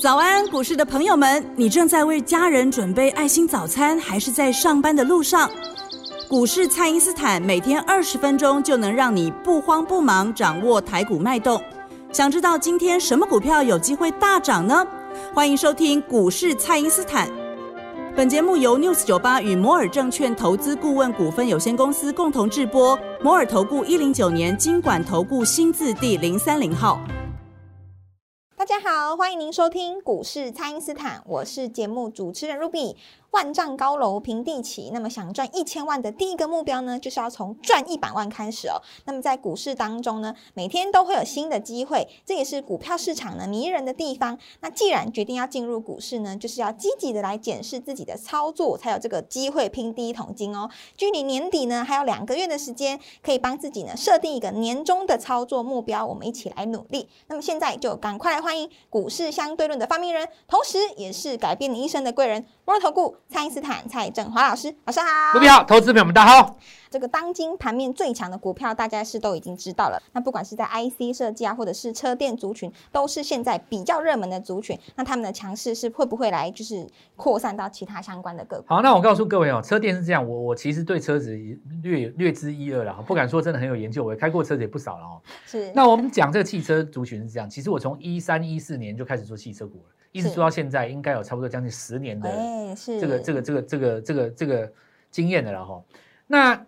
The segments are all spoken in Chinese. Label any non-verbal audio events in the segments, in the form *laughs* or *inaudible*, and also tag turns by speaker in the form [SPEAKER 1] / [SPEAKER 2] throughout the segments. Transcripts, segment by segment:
[SPEAKER 1] 早安，股市的朋友们，你正在为家人准备爱心早餐，还是在上班的路上？股市蔡因斯坦每天二十分钟就能让你不慌不忙掌握台股脉动。想知道今天什么股票有机会大涨呢？欢迎收听股市蔡因斯坦。本节目由 News 九八与摩尔证券投资顾问股份有限公司共同制播。摩尔投顾一零九年经管投顾新字第零三零号。
[SPEAKER 2] 大家好，欢迎您收听股市蔡因斯坦，我是节目主持人 Ruby。万丈高楼平地起，那么想赚一千万的第一个目标呢，就是要从赚一百万开始哦。那么在股市当中呢，每天都会有新的机会，这也是股票市场呢迷人的地方。那既然决定要进入股市呢，就是要积极的来检视自己的操作，才有这个机会拼第一桶金哦。距离年底呢还有两个月的时间，可以帮自己呢设定一个年终的操作目标，我们一起来努力。那么现在就赶快来欢迎股市相对论的发明人，同时也是改变你一生的贵人——摩尔投顾。蔡因斯坦蔡振华老师，老师好，
[SPEAKER 3] 各位好，投资朋友们大家好。
[SPEAKER 2] 这个当今盘面最强的股票，大家是都已经知道了。那不管是在 IC 设计啊，或者是车电族群，都是现在比较热门的族群。那他们的强势是会不会来就是扩散到其他相关的个股？
[SPEAKER 3] 好，那我告诉各位哦，车电是这样，我我其实对车子略略知一二了，不敢说真的很有研究，我也开过车子也不少了哦。
[SPEAKER 2] 是。
[SPEAKER 3] 那我们讲这个汽车族群是这样，其实我从一三一四年就开始做汽车股了。一直做到现在，应该有差不多将近十年的这个这个这个这个这个这个经验的了哈。那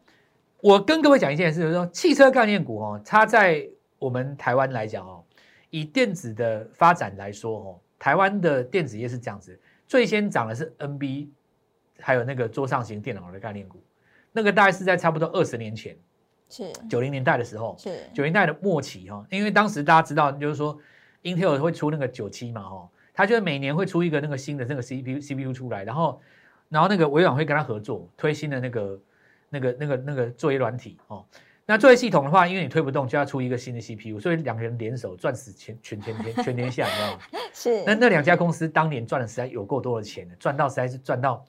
[SPEAKER 3] 我跟各位讲一件事，就是说汽车概念股哦，它在我们台湾来讲哦，以电子的发展来说哦，台湾的电子业是这样子，最先涨的是 NB，还有那个桌上型电脑的概念股，那个大概是在差不多二十年前，
[SPEAKER 2] 是
[SPEAKER 3] 九零年代的时候，
[SPEAKER 2] 是
[SPEAKER 3] 九零代的末期哈，因为当时大家知道，就是说 Intel 会出那个九七嘛哈。他就是每年会出一个那个新的那个 CPU CPU 出来，然后，然后那个微软会跟他合作推新的那个那个那个那个作业软体哦。那作业系统的话，因为你推不动，就要出一个新的 CPU，所以两个人联手赚死全全天天全天下，你知道吗？*laughs*
[SPEAKER 2] 是。
[SPEAKER 3] 那那两家公司当年赚的实在有够多的钱的，赚到实在是赚到，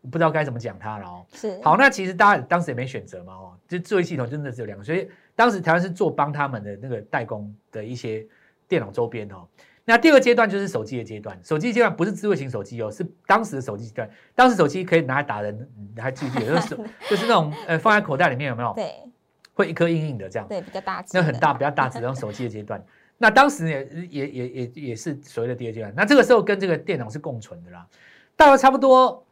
[SPEAKER 3] 我不知道该怎么讲它了哦。
[SPEAKER 2] 是。
[SPEAKER 3] 好，那其实大家当时也没选择嘛哦，就作业系统真的只有两个，所以当时台湾是做帮他们的那个代工的一些电脑周边哦。那第二个阶段就是手机的阶段，手机阶段不是智慧型手机哦，是当时的手机阶段。当时手机可以拿来打人，你还记不记得？就是 *laughs* 就是那种呃放在口袋里面有没有？
[SPEAKER 2] 对，
[SPEAKER 3] 会一颗硬硬的这样。
[SPEAKER 2] 对，比较大。
[SPEAKER 3] 那很大，比较大只然后手机的阶段。那当时也也也也也是所谓的第二阶段。那这个时候跟这个电脑是共存的啦。到了差不多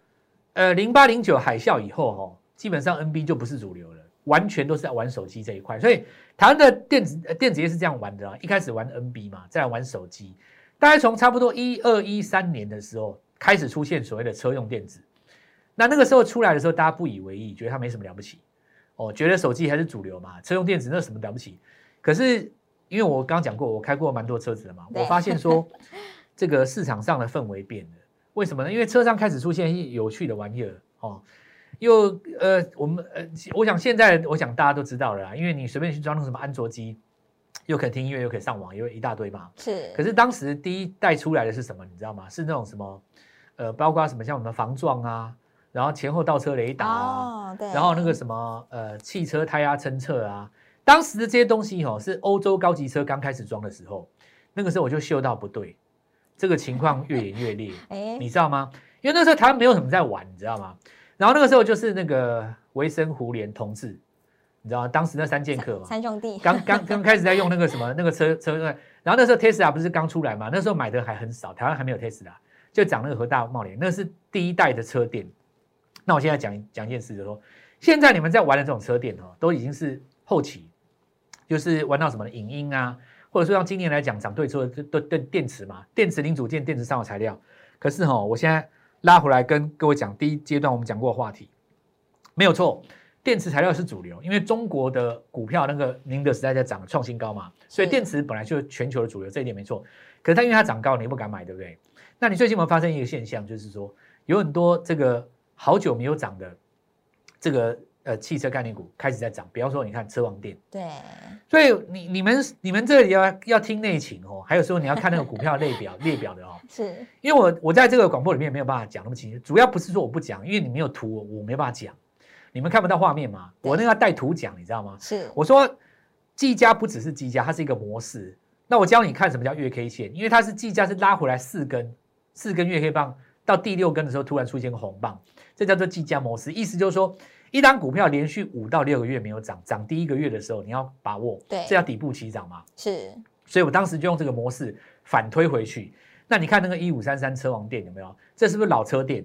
[SPEAKER 3] 呃零八零九海啸以后哈，基本上 NB 就不是主流了，完全都是在玩手机这一块。所以台湾的电子电子业是这样玩的啊，一开始玩 NB 嘛，再来玩手机。大概从差不多一二一三年的时候开始出现所谓的车用电子，那那个时候出来的时候，大家不以为意，觉得它没什么了不起，哦，觉得手机还是主流嘛，车用电子那什么了不起？可是因为我刚刚讲过，我开过蛮多车子的嘛，我发现说 *laughs* 这个市场上的氛围变了，为什么呢？因为车上开始出现一有趣的玩意儿哦，又呃，我们呃，我想现在我想大家都知道了啦，因为你随便去装那什么安卓机。又可以听音乐，又可以上网，因为一大堆嘛。
[SPEAKER 2] 是。
[SPEAKER 3] 可是当时第一代出来的是什么？你知道吗？是那种什么，呃，包括什么像我们防撞啊，然后前后倒车雷达啊，然后那个什么呃汽车胎压侦测啊，当时的这些东西哦，是欧洲高级车刚开始装的时候，那个时候我就嗅到不对，这个情况越演越烈。*laughs* 哎，你知道吗？因为那时候台湾没有什么在玩，你知道吗？然后那个时候就是那个维生胡联同志。你知道当时那三剑客嘛，
[SPEAKER 2] 三兄弟
[SPEAKER 3] 刚刚刚开始在用那个什么那个车车，然后那时候 Tesla 不是刚出来嘛，那时候买的还很少，台湾还没有 Tesla，就讲那个和大茂联，那是第一代的车店。那我现在讲讲一件事，就是说现在你们在玩的这种车店哦，都已经是后期，就是玩到什么影音啊，或者说像今年来讲涨对车的都电电池嘛，电池零组件、电池上游材料。可是哈，我现在拉回来跟各位讲，第一阶段我们讲过话题，没有错。电池材料是主流，因为中国的股票那个宁德时代在涨，创新高嘛，所以电池本来就是全球的主流，这一点没错。可是它因为它涨高，你不敢买，对不对？那你最近有没有发生一个现象，就是说有很多这个好久没有涨的这个呃汽车概念股开始在涨，比方说你看车王店，
[SPEAKER 2] 对，
[SPEAKER 3] 所以你你们你们这里要要听内情哦，还有时候你要看那个股票列表 *laughs* 列表的哦，
[SPEAKER 2] 是
[SPEAKER 3] 因为我我在这个广播里面没有办法讲那么清楚，主要不是说我不讲，因为你没有图，我没办法讲。你们看不到画面吗？我那个带图讲，你知道吗？
[SPEAKER 2] 是，
[SPEAKER 3] 我说，技嘉不只是技嘉，它是一个模式。那我教你看什么叫月 K 线，因为它是技嘉是拉回来四根，四根月 K 棒到第六根的时候突然出现个红棒，这叫做计价模式，意思就是说。一档股票连续五到六个月没有涨，涨第一个月的时候你要把握，
[SPEAKER 2] 对，
[SPEAKER 3] 这叫底部起涨嘛。
[SPEAKER 2] 是，
[SPEAKER 3] 所以我当时就用这个模式反推回去。那你看那个一五三三车王店有没有？这是不是老车店？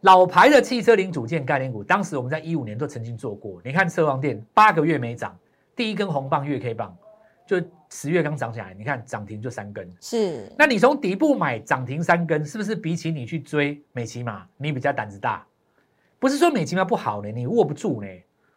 [SPEAKER 3] 老牌的汽车零组件概念股，当时我们在一五年都曾经做过。你看车王店八个月没涨，第一根红棒月 K 棒，就十月刚涨起来，你看涨停就三根。
[SPEAKER 2] 是，
[SPEAKER 3] 那你从底部买涨停三根，是不是比起你去追美骑马，你比较胆子大？不是说美其妙不好呢，你握不住呢，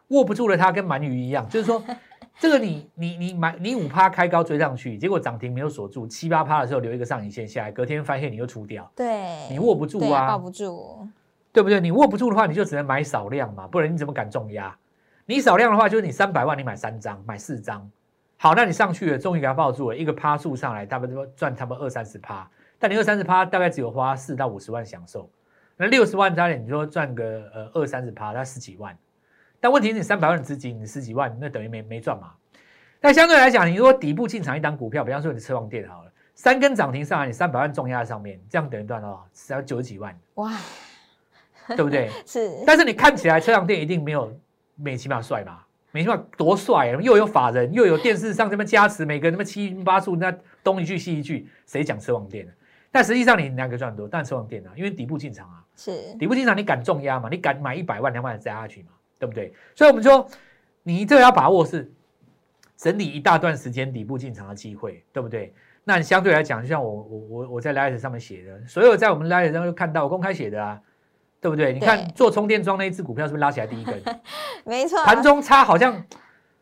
[SPEAKER 3] 握不住了，它跟鳗鱼一样，就是说，*laughs* 这个你你你买你五趴开高追上去，结果涨停没有锁住，七八趴的时候留一个上影线下来，隔天发现你又出掉，
[SPEAKER 2] 对，
[SPEAKER 3] 你握不住啊，
[SPEAKER 2] 抱不住，
[SPEAKER 3] 对不对？你握不住的话，你就只能买少量嘛，不然你怎么敢重压？你少量的话，就是你三百万你买三张，买四张，好，那你上去了，终于给它抱住了，一个趴数上来，差不多赚差不多二三十趴，但你二三十趴大概只有花四到五十万享受。那六十万加点，你说赚个呃二三十趴，那十几万。但问题是你三百万的资金，你十几万，那等于没没赚嘛。但相对来讲，你如果底部进场一档股票，比方说你的车王店好了，三根涨停上来，你三百万重压在上面，这样等于赚了只要九十几万，哇，对不对？*laughs*
[SPEAKER 2] 是。
[SPEAKER 3] 但是你看起来车王店一定没有美其玛帅嘛？美其玛多帅啊，又有法人，又有电视上这么加持，每个人那么七八数，那东一句西一句，谁讲车王店呢？但实际上你两个赚很多，但车王店啊，因为底部进场啊。
[SPEAKER 2] 是
[SPEAKER 3] 底部进场，你敢重压嘛？你敢买一百万、两百万再下去嘛？对不对？所以我们说，你这个要把握是整理一大段时间底部进场的机会，对不对？那相对来讲，就像我我我我在 l i g h t 上面写的，所有在我们 l i g h t 上面看到公开写的啊，对不对？你看做充电桩那一只股票是不是拉起来第一根？*laughs*
[SPEAKER 2] 没错，
[SPEAKER 3] 盘中差好像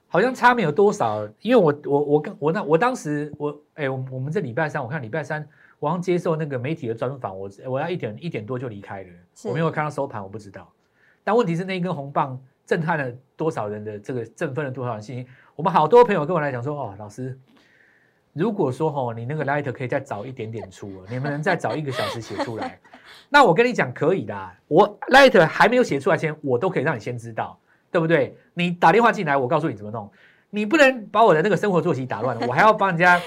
[SPEAKER 3] 好像差没有多少，因为我我我跟我那我当时我哎，我我们这礼拜三我看礼拜三。我刚接受那个媒体的专访，我我要一点一点多就离开了，我没有看到收盘，我不知道。但问题是那一根红棒震撼了多少人的这个振奋了多少人信心？我们好多朋友跟我来讲说，哦，老师，如果说哦，你那个 light 可以再早一点点出，你们能再早一个小时写出来，*laughs* 那我跟你讲可以的。我 light 还没有写出来前，我都可以让你先知道，对不对？你打电话进来，我告诉你怎么弄，你不能把我的那个生活作息打乱了，我还要帮人家。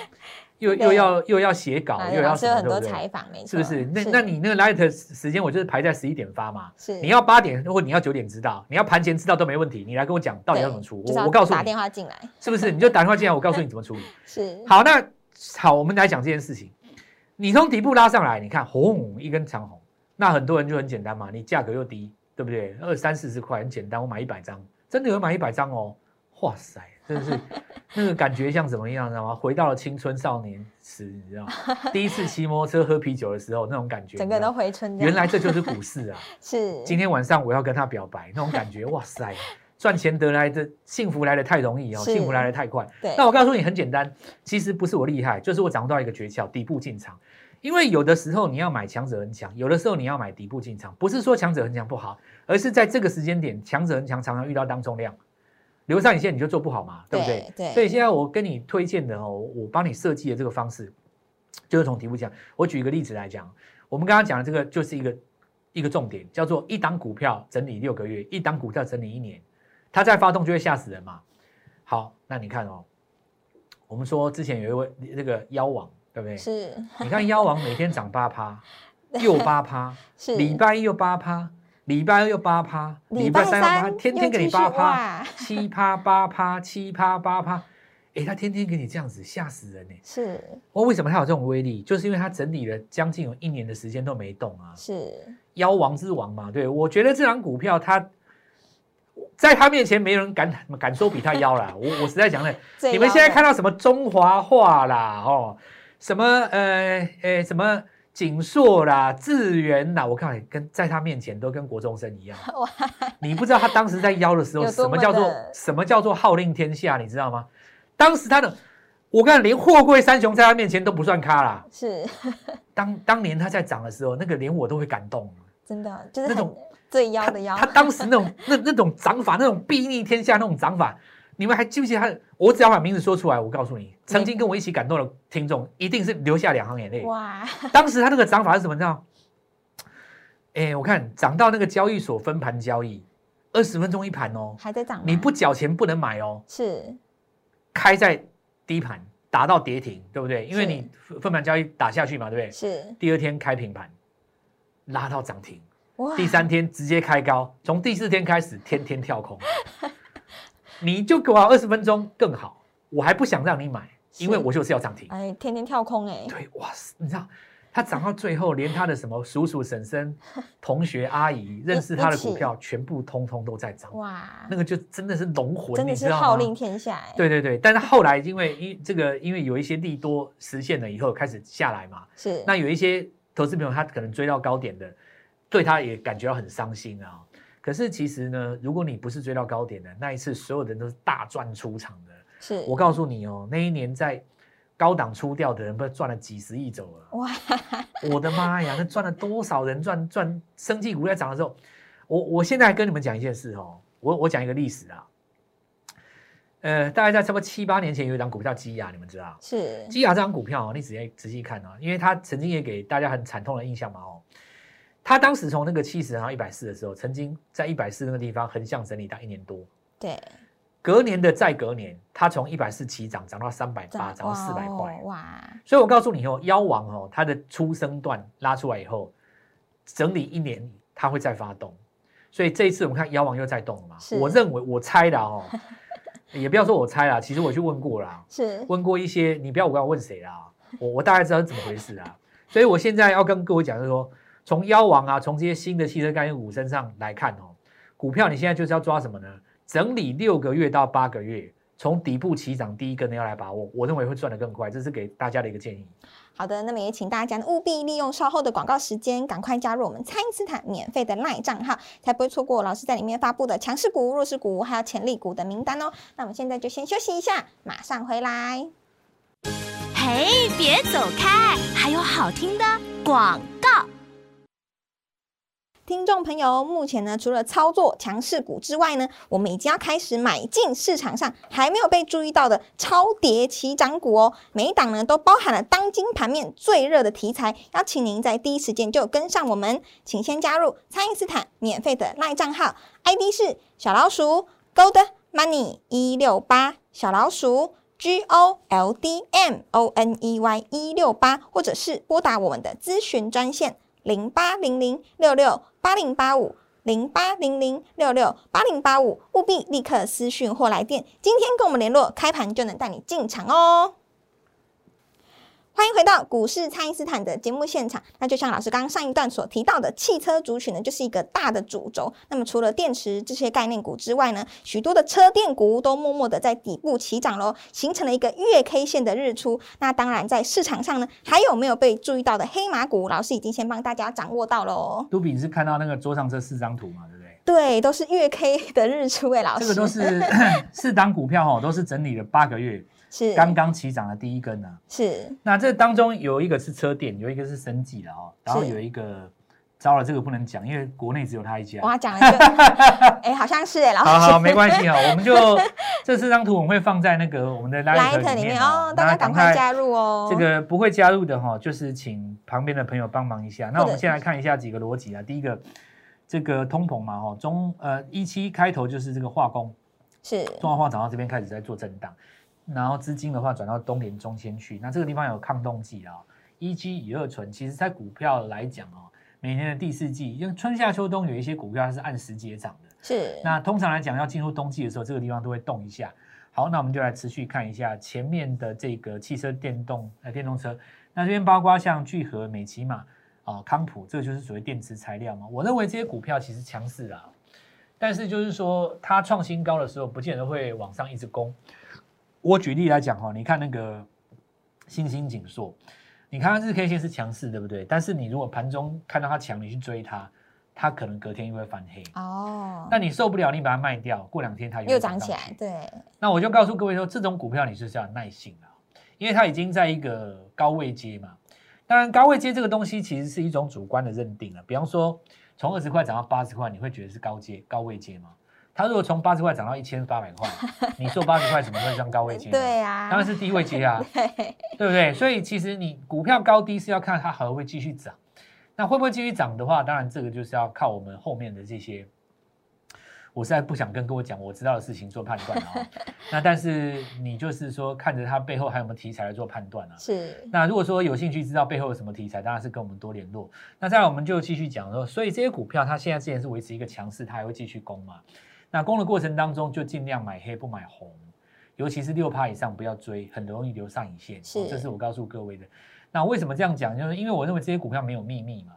[SPEAKER 3] 又又要又要写稿，又要什么？
[SPEAKER 2] 很多采访，没错，
[SPEAKER 3] 是不是？那那你那个 light 时间，我就是排在十一点发嘛。
[SPEAKER 2] 是，
[SPEAKER 3] 你要八点，或你要九点知道，你要盘前知道都没问题。你来跟我讲到底要怎么出，我我告诉你。
[SPEAKER 2] 打电话进来，
[SPEAKER 3] 是不是？你就打电话进来，我告诉你怎么处理。*laughs*
[SPEAKER 2] 是。
[SPEAKER 3] 好，那好，我们来讲这件事情。你从底部拉上来，你看红一根长红，那很多人就很简单嘛，你价格又低，对不对？二三四十块很简单，我买一百张，真的有买一百张哦。哇塞，真的是 *laughs* 那个感觉像怎么样，知道吗？回到了青春少年时，你知道吗？*laughs* 第一次骑摩托车喝啤酒的时候那种感觉，
[SPEAKER 2] 整个都回春。
[SPEAKER 3] 原来这就是股市啊！*laughs*
[SPEAKER 2] 是，
[SPEAKER 3] 今天晚上我要跟他表白，那种感觉，哇塞，赚钱得来的幸福来的太容易哦，幸福来的太快。
[SPEAKER 2] 对，
[SPEAKER 3] 那我告诉你很简单，其实不是我厉害，就是我掌握到一个诀窍，底部进场。因为有的时候你要买强者恒强，有的时候你要买底部进场，不是说强者恒强不好，而是在这个时间点，强者恒强常常遇到当中量。留上影线你就做不好嘛，对不对？
[SPEAKER 2] 对。
[SPEAKER 3] 所以现在我跟你推荐的哦，我帮你设计的这个方式，就是从题目讲。我举一个例子来讲，我们刚刚讲的这个就是一个一个重点，叫做一档股票整理六个月，一档股票整理一年，它再发动就会吓死人嘛。好，那你看哦，我们说之前有一位那个妖王，对不对？
[SPEAKER 2] 是。
[SPEAKER 3] 你看妖王每天涨八趴，*laughs* 又八趴，
[SPEAKER 2] 是。
[SPEAKER 3] 礼拜一又八趴。礼拜二又八趴，
[SPEAKER 2] 礼拜三
[SPEAKER 3] 八，天天给你八趴，七趴八趴，七趴八趴，哎，他天天给你这样子，吓死人呢。
[SPEAKER 2] 是，
[SPEAKER 3] 我为什么他有这种威力？就是因为他整理了将近有一年的时间都没动啊。
[SPEAKER 2] 是，
[SPEAKER 3] 妖王之王嘛。对，我觉得这张股票，他在他面前没人敢敢说比他妖啦。*laughs* 我我实在讲呢，你们现在看到什么中华化啦，哦，什么呃呃什么。锦硕啦，智源啦，我看跟在他面前都跟国中生一样。*laughs* 你不知道他当时在邀的时候，什么叫做什么叫做号令天下，你知道吗？当时他的，我看连货柜三雄在他面前都不算咖啦。
[SPEAKER 2] 是，
[SPEAKER 3] 当当年他在涨的时候，那个连我都会感动。
[SPEAKER 2] 真的，就是那种最妖的妖。
[SPEAKER 3] 他当时那种那那种掌法，那种睥睨天下那种掌法。你们还记不记得他？我只要把名字说出来，我告诉你，曾经跟我一起感动的听众，一定是流下两行眼泪。哇！当时他那个涨法是什么？道？哎，我看涨到那个交易所分盘交易，二十分钟一盘哦，
[SPEAKER 2] 还在涨。
[SPEAKER 3] 你不缴钱不能买哦。
[SPEAKER 2] 是。
[SPEAKER 3] 开在低盘，打到跌停，对不对？因为你分分盘交易打下去嘛，对不对？
[SPEAKER 2] 是
[SPEAKER 3] 第二天开平盘，拉到涨停，
[SPEAKER 2] 哇
[SPEAKER 3] 第三天直接开高，从第四天开始天天跳空，*laughs* 你就给我二十分钟更好，我还不想让你买，因为我就是要涨停。
[SPEAKER 2] 哎，天天跳空哎，
[SPEAKER 3] 对，哇塞，你知道，他涨到最后，连他的什么叔叔、婶婶、同学、阿姨 *laughs* 认识他的股票，全部通通都在涨，
[SPEAKER 2] 哇，
[SPEAKER 3] 那个就真的是龙魂，
[SPEAKER 2] 真的
[SPEAKER 3] 你知道吗？
[SPEAKER 2] 是号令天下哎，
[SPEAKER 3] 对对对，但是后来因为因这个，因为有一些利多实现了以后，开始下来嘛，
[SPEAKER 2] 是。
[SPEAKER 3] 那有一些投资朋友他可能追到高点的，对他也感觉到很伤心啊。可是其实呢，如果你不是追到高点的，那一次所有人都是大赚出场的。
[SPEAKER 2] 是，
[SPEAKER 3] 我告诉你哦，那一年在高档出掉的人，不是赚了几十亿走了。
[SPEAKER 2] 哇，
[SPEAKER 3] 我的妈呀，那赚了多少人赚赚生技股在涨的时候，我我现在跟你们讲一件事哦，我我讲一个历史啊，呃，大概在差不多七八年前有一张股票叫基亚，你们知道？
[SPEAKER 2] 是
[SPEAKER 3] 基亚这张股票哦，你仔细仔细看啊，因为它曾经也给大家很惨痛的印象嘛哦，它当时从那个七十到一百四的时候，曾经在一百四那个地方横向整理到一年多，
[SPEAKER 2] 对，
[SPEAKER 3] 隔年的再隔年，它从一百四起涨涨到三百八，涨到四百
[SPEAKER 2] 哇
[SPEAKER 3] 块。
[SPEAKER 2] 哦，哇，
[SPEAKER 3] 所以我告诉你哦，妖王哦，它的出生段拉出来以后，整理一年，它会再发动。所以这一次我们看妖王又在动了嘛，我认为我猜的哦，*laughs* 也不要说我猜啦，其实我去问过啦，
[SPEAKER 2] 是。
[SPEAKER 3] 问过一些，你不要我要问谁啦，我我大概知道是怎么回事啊。所以我现在要跟各位讲，就是说，从妖王啊，从这些新的汽车概念股身上来看哦，股票你现在就是要抓什么呢？整理六个月到八个月，从底部起涨第一根的要来把握，我认为会赚得更快，这是给大家的一个建议。
[SPEAKER 2] 好的，那么也请大家呢务必利用稍后的广告时间，赶快加入我们蔡因斯坦免费的赖账号，才不会错过老师在里面发布的强势股、弱势股还有潜力股的名单哦。那我们现在就先休息一下，马上回来。
[SPEAKER 4] 嘿，别走开，还有好听的广告。
[SPEAKER 2] 听众朋友，目前呢，除了操作强势股之外呢，我们已经要开始买进市场上还没有被注意到的超跌起涨股哦。每一档呢，都包含了当今盘面最热的题材，邀请您在第一时间就跟上我们，请先加入蔡因斯坦免费的赖账号，ID 是小老鼠 Gold Money 一六八，小老鼠 G O L D M O N E Y 一六八，或者是拨打我们的咨询专线。零八零零六六八零八五零八零零六六八零八五，务必立刻私讯或来电。今天跟我们联络，开盘就能带你进场哦。欢迎回到股市，蔡因斯坦的节目现场。那就像老师刚刚上一段所提到的，汽车族群呢，就是一个大的主轴。那么除了电池这些概念股之外呢，许多的车电股都默默的在底部起涨喽，形成了一个月 K 线的日出。那当然，在市场上呢，还有没有被注意到的黑马股，老师已经先帮大家掌握到喽。
[SPEAKER 3] 杜比你是看到那个桌上这四张图吗，对
[SPEAKER 2] 都是月 K *laughs* 的日出诶，老师。
[SPEAKER 3] 这个都是 *laughs* 四档股票哦，都是整理了八个月，
[SPEAKER 2] 是
[SPEAKER 3] 刚刚起涨的第一根呢、啊。
[SPEAKER 2] 是
[SPEAKER 3] 那这当中有一个是车电，有一个是生技的哦，然后有一个，糟了，这个不能讲，因为国内只有他一家。
[SPEAKER 2] 哇，讲了就，*laughs* 哎，好像是哎，老师。
[SPEAKER 3] 好好，没关系哈，我们就这四张图我们会放在那个我们的
[SPEAKER 2] Light
[SPEAKER 3] Light
[SPEAKER 2] 里面
[SPEAKER 3] 哦
[SPEAKER 2] 哦，，大家赶快加入哦。
[SPEAKER 3] 这个不会加入的哈，就是请旁边的朋友帮忙一下。那我们先来看一下几个逻辑啊。第一个，这个通膨嘛哈，中呃一期开头就是这个化工，
[SPEAKER 2] 是
[SPEAKER 3] 中华化涨到这边开始在做震荡，然后资金的话转到东联中先去。那这个地方有抗冻剂啊，一期乙二醇，其实在股票来讲哦，每年的第四季，因为春夏秋冬有一些股票它是按时节涨的。
[SPEAKER 2] 是，
[SPEAKER 3] 那通常来讲，要进入冬季的时候，这个地方都会动一下。好，那我们就来持续看一下前面的这个汽车电动呃电动车。那这边包括像聚合、美骑马啊、康普，这个就是所谓电池材料嘛。我认为这些股票其实强势啊，但是就是说它创新高的时候，不见得会往上一直攻。我举例来讲哈，你看那个星星紧缩，你看它日 K 线是强势，对不对？但是你如果盘中看到它强，你去追它，它可能隔天又会翻黑。
[SPEAKER 2] 哦，
[SPEAKER 3] 那你受不了，你把它卖掉，过两天它
[SPEAKER 2] 又
[SPEAKER 3] 会
[SPEAKER 2] 涨起来，
[SPEAKER 3] 去。
[SPEAKER 2] 对，
[SPEAKER 3] 那我就告诉各位说，这种股票你就是要有耐心啊，因为它已经在一个高位阶嘛。当然，高位接这个东西其实是一种主观的认定了。比方说，从二十块涨到八十块，你会觉得是高阶、高位接吗？它如果从八十块涨到一千八百块，*laughs* 你做八十块怎么会算高位接？
[SPEAKER 2] 对，啊，
[SPEAKER 3] 当然是低位接啊，*laughs*
[SPEAKER 2] 对，
[SPEAKER 3] 对不对？所以其实你股票高低是要看它还会继续涨。那会不会继续涨的话，当然这个就是要靠我们后面的这些我实在不想跟各位讲我知道的事情做判断啊、哦。*laughs* 那但是你就是说看着它背后还有没有题材来做判断啊。
[SPEAKER 2] 是
[SPEAKER 3] 那如果说有兴趣知道背后有什么题材，当然是跟我们多联络。那再来我们就继续讲说，所以这些股票它现在之前是维持一个强势，它还会继续攻嘛？那攻的过程当中就尽量买黑不买红，尤其是六趴以上不要追，很容易留上影线。
[SPEAKER 2] 是
[SPEAKER 3] 哦这是我告诉各位的。那为什么这样讲？就是因为我认为这些股票没有秘密嘛。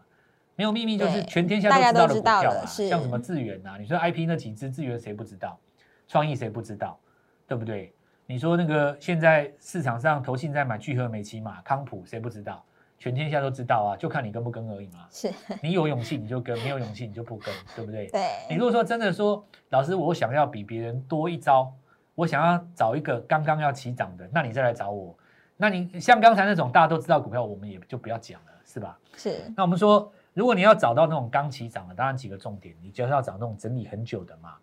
[SPEAKER 3] 没有秘密，就是全天下
[SPEAKER 2] 都知
[SPEAKER 3] 道的股票
[SPEAKER 2] 啊，
[SPEAKER 3] 像什么智源啊，你说 IP 那几只智源谁不知道？创意谁不知道？对不对？你说那个现在市场上投信在买聚合、美琪玛、康普，谁不知道？全天下都知道啊，就看你跟不跟而已嘛。
[SPEAKER 2] 是，
[SPEAKER 3] 你有勇气你就跟，没有勇气你就不跟，*laughs* 对不对？
[SPEAKER 2] 对你，
[SPEAKER 3] 如果说真的说，老师我想要比别人多一招，我想要找一个刚刚要起涨的，那你再来找我。那你像刚才那种大家都知道股票，我们也就不要讲了，是吧？
[SPEAKER 2] 是
[SPEAKER 3] 那我们说，如果你要找到那种刚起涨的，当然几个重点，你就是要找那种整理很久的嘛。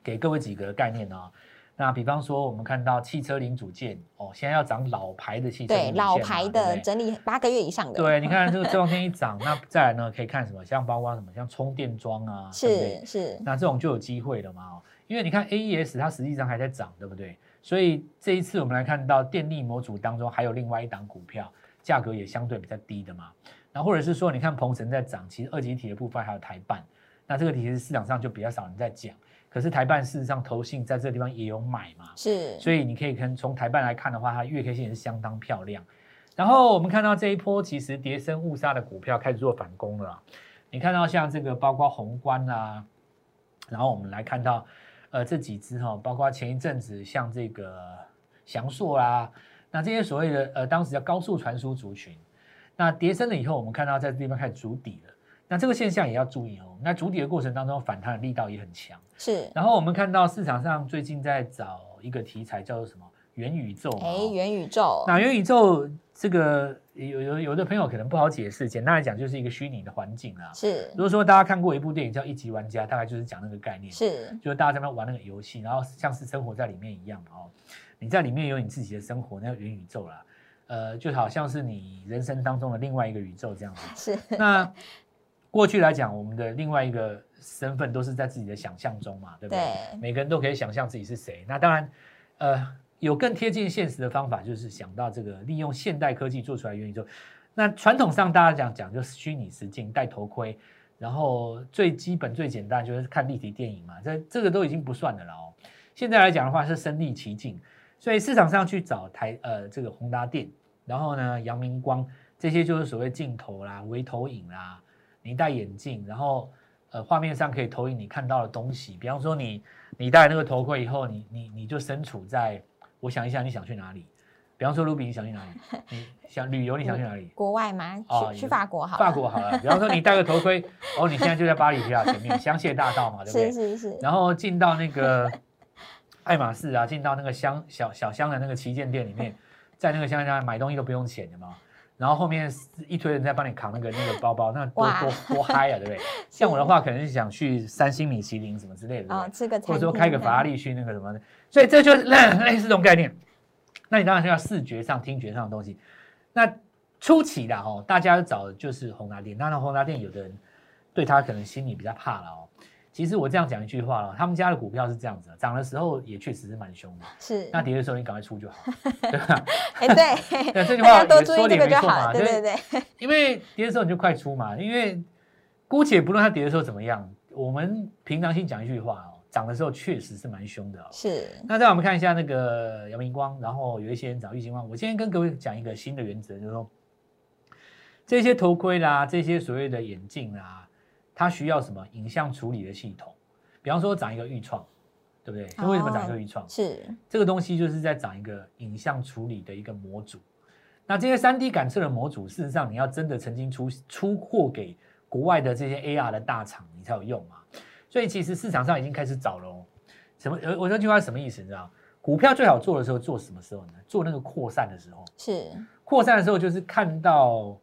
[SPEAKER 3] 给各位几个概念啊、那比方说，我们看到汽车零组件哦，现在要涨老牌的汽车零
[SPEAKER 2] 对
[SPEAKER 3] 组件
[SPEAKER 2] 老牌的整理八个月以上的，
[SPEAKER 3] 对，你看这个这两天一涨，那再来呢，可以看什么？像包括什么，像充电桩啊，
[SPEAKER 2] 是是，
[SPEAKER 3] 那这种就有机会了嘛哦，因为你看 AES 它实际上还在涨，对不对？所以这一次我们来看到电力模组当中还有另外一档股票，价格也相对比较低的嘛。那或者是说，你看鹏程在涨，其实二级体的部分还有台办，那这个其实市场上就比较少人在讲。可是台办事实上投信在这个地方也有买嘛，
[SPEAKER 2] 是，
[SPEAKER 3] 所以你可以看从台办来看的话，它月 K 线也是相当漂亮。然后我们看到这一波其实跌升误杀的股票开始做反攻了啦。你看到像这个包括宏观啊，然后我们来看到呃这几只哈、包括前一阵子像这个翔硕啦，那这些所谓的呃当时叫高速传输族群，那跌升了以后，我们看到在这地方开始筑底了。那这个现象也要注意哦。那筑底的过程当中，反弹的力道也很强。
[SPEAKER 2] 是，
[SPEAKER 3] 然后我们看到市场上最近在找一个题材叫做什么元宇宙嘛
[SPEAKER 2] 哎，
[SPEAKER 3] 哦
[SPEAKER 2] 元宇宙，
[SPEAKER 3] 那元宇宙这个有有有的朋友可能不好解释，简单来讲就是一个虚拟的环境啊。
[SPEAKER 2] 是
[SPEAKER 3] 如果说大家看过一部电影叫《一级玩家》，大概就是讲那个概念，
[SPEAKER 2] 是
[SPEAKER 3] 就是大家在那玩那个游戏，然后像是生活在里面一样哦。你在里面有你自己的生活，那叫元宇宙啦，呃，就好像是你人生当中的另外一个宇宙这样子。*laughs*
[SPEAKER 2] 是，
[SPEAKER 3] 那过去来讲，我们的另外一个身份都是在自己的想象中嘛，对不对？
[SPEAKER 2] 对
[SPEAKER 3] 每个人都可以想象自己是谁。那当然，呃，有更贴近现实的方法，就是想到这个利用现代科技做出来元宇宙。那传统上大家讲讲就是虚拟实境，戴头盔，然后最基本最简单就是看立体电影嘛，这这个都已经不算的了哦。现在来讲的话是身临其境，所以市场上去找台呃这个宏达电，然后呢阳明光这些就是所谓镜头啦、微投影啦，你戴眼镜，然后呃画面上可以投影你看到的东西，比方说你你戴那个头盔以后，你你你就身处在，我想一下你想去哪里？比方说卢比你想去哪里？你想旅游你想去哪里？
[SPEAKER 2] 国外吗？
[SPEAKER 3] 哦
[SPEAKER 2] 去去法国好了，
[SPEAKER 3] 法国好了，比方说你戴个头盔，哦，你现在就在巴黎铁塔前面，香榭大道嘛，对不对？
[SPEAKER 2] 是是是，
[SPEAKER 3] 然后进到那个爱马仕啊，进到那个香小小香的那个旗舰店里面，在那个香香买东西都不用钱的嘛。然后后面一堆人在帮你扛那个那个包包，那多多多嗨啊，对不对？*laughs* 像我的话，可能是想去三星米其林什么之类的，对不
[SPEAKER 2] 哦
[SPEAKER 3] 对，
[SPEAKER 2] 吃个
[SPEAKER 3] 或者说开个法拉利去那个什么的，所以这就是 *coughs* 类似这种概念。那你当然是要视觉上、听觉上的东西。那初期的哦，大家找的就是宏达店，当然宏达店有的人对他可能心里比较怕了哦。其实我这样讲一句话了，他们家的股票是这样子的，涨的时候也确实是蛮凶的，
[SPEAKER 2] 是，
[SPEAKER 3] 那跌的时候你赶快出就好，*laughs* 对吧？
[SPEAKER 2] 哎对，*laughs*
[SPEAKER 3] 对这句话
[SPEAKER 2] 多注意这个
[SPEAKER 3] 也没错嘛，
[SPEAKER 2] 就好对
[SPEAKER 3] 对
[SPEAKER 2] 对，
[SPEAKER 3] 因为跌的时候你就快出嘛，因为姑且不论它跌的时候怎么样，我们平常心讲一句话哦，涨的时候确实是蛮凶的、哦。
[SPEAKER 2] 是
[SPEAKER 3] 那再我们看一下那个阳明光，然后有一些人找玉金光。我今天跟各位讲一个新的原则，就是说这些头盔啦，这些所谓的眼镜啦，它需要什么影像处理的系统？比方说长一个预创，对不对？那为什么长一个预创？
[SPEAKER 2] 是
[SPEAKER 3] 这个东西就是在长一个影像处理的一个模组。那这些三 D 感测的模组，事实上你要真的曾经出出货给国外的这些 AR 的大厂，你才有用嘛。所以其实市场上已经开始找了哦。什么？呃，我这句话是什么意思？你知道？股票最好做的时候做什么时候呢？做那个扩散的时候。
[SPEAKER 2] 是
[SPEAKER 3] 扩散的时候就是看到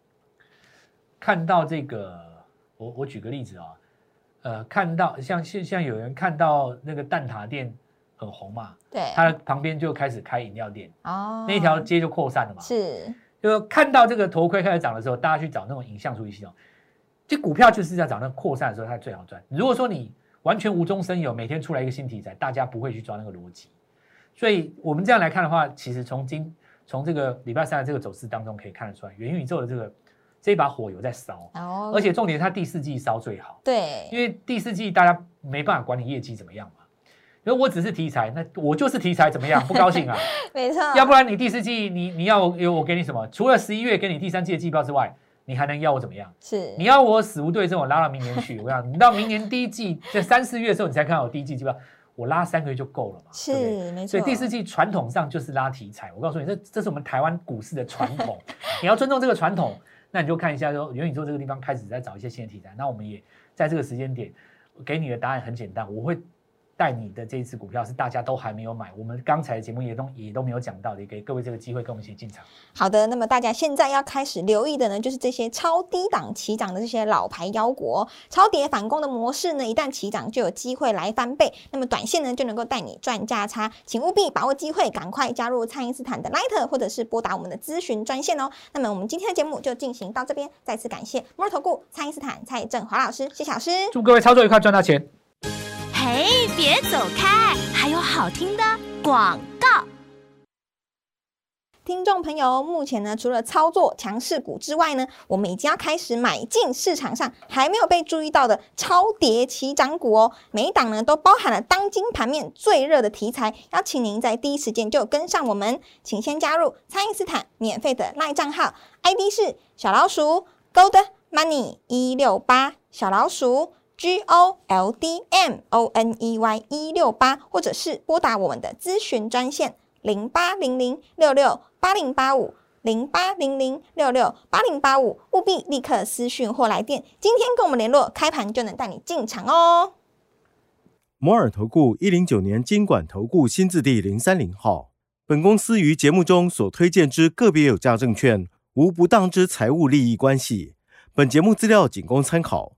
[SPEAKER 3] 看到这个，我我举个例子啊、呃，看到像像像有人看到那个蛋挞店很红嘛，
[SPEAKER 2] 对，
[SPEAKER 3] 它旁边就开始开饮料店，
[SPEAKER 2] 哦
[SPEAKER 3] 那一条街就扩散了嘛。
[SPEAKER 2] 是
[SPEAKER 3] 就看到这个头盔开始涨的时候，大家去找那种影像处理系统，这股票就是在涨那扩散的时候，它最好赚。如果说你完全无中生有，每天出来一个新题材，大家不会去抓那个逻辑。所以我们这样来看的话，其实从今从这个礼拜三的这个走势当中可以看得出来，元宇宙的这个这把火有在烧，
[SPEAKER 2] 哦
[SPEAKER 3] 而且重点是它第四季烧最好，
[SPEAKER 2] 对，
[SPEAKER 3] 因为第四季大家没办法管你业绩怎么样嘛。如果我只是题材，那我就是题材怎么样？不高兴啊！*laughs*
[SPEAKER 2] 没错，
[SPEAKER 3] 要不然你第四季你你要有我给你什么？除了十一月给你第三季的季报之外，你还能要我怎么样？
[SPEAKER 2] 是
[SPEAKER 3] 你要我死无对证，我拉到明年去。我想你到明年第一季在三四月的时候，你才看到我第一季季报，我拉三个月就够了嘛？
[SPEAKER 2] 是没错，
[SPEAKER 3] 所以第四季传统上就是拉题材。我告诉你，这这是我们台湾股市的传统，你要尊重这个传统，那你就看一下说元宇宙这个地方开始在找一些新的题材。那我们也在这个时间点给你的答案很简单，我会。带你的这一次股票是大家都还没有买，我们刚才的节目也都也都没有讲到的，也给各位这个机会跟我们一起进场。
[SPEAKER 2] 好的，那么大家现在要开始留意的呢，就是这些超低档起涨的这些老牌妖股哦，超跌反攻的模式呢，一旦起涨就有机会来翻倍，那么短线呢就能够带你赚价差，请务必把握机会，赶快加入蔡因斯坦的 Light 或者是拨打我们的咨询专线哦。那么我们今天的节目就进行到这边，再次感谢摩尔投顾蔡因斯坦蔡振华老师，谢谢老师。
[SPEAKER 3] 祝各位操作愉快，赚到钱！
[SPEAKER 4] 嘿，别走开，还有好听的广告。
[SPEAKER 2] 听众朋友，目前呢，除了操作强势股之外呢，我们已经要开始买进市场上还没有被注意到的超跌起涨股哦。每一档呢，都包含了当今盘面最热的题材，邀请您在第一时间就跟上我们。请先加入蔡因斯坦免费的赖账号，ID 是小老鼠 Gold Money 一六八，小老鼠 G O L D M O N E Y 一六八，或者是拨打我们的咨询专线。零八零零六六八零八五零八零零六六八零八五，务必立刻私讯或来电。今天跟我们联络，开盘就能带你进场哦。
[SPEAKER 5] 摩尔投顾一零九年经管投顾新字第零三零号。本公司于节目中所推荐之个别有价证券，无不当之财务利益关系。本节目资料仅供参考，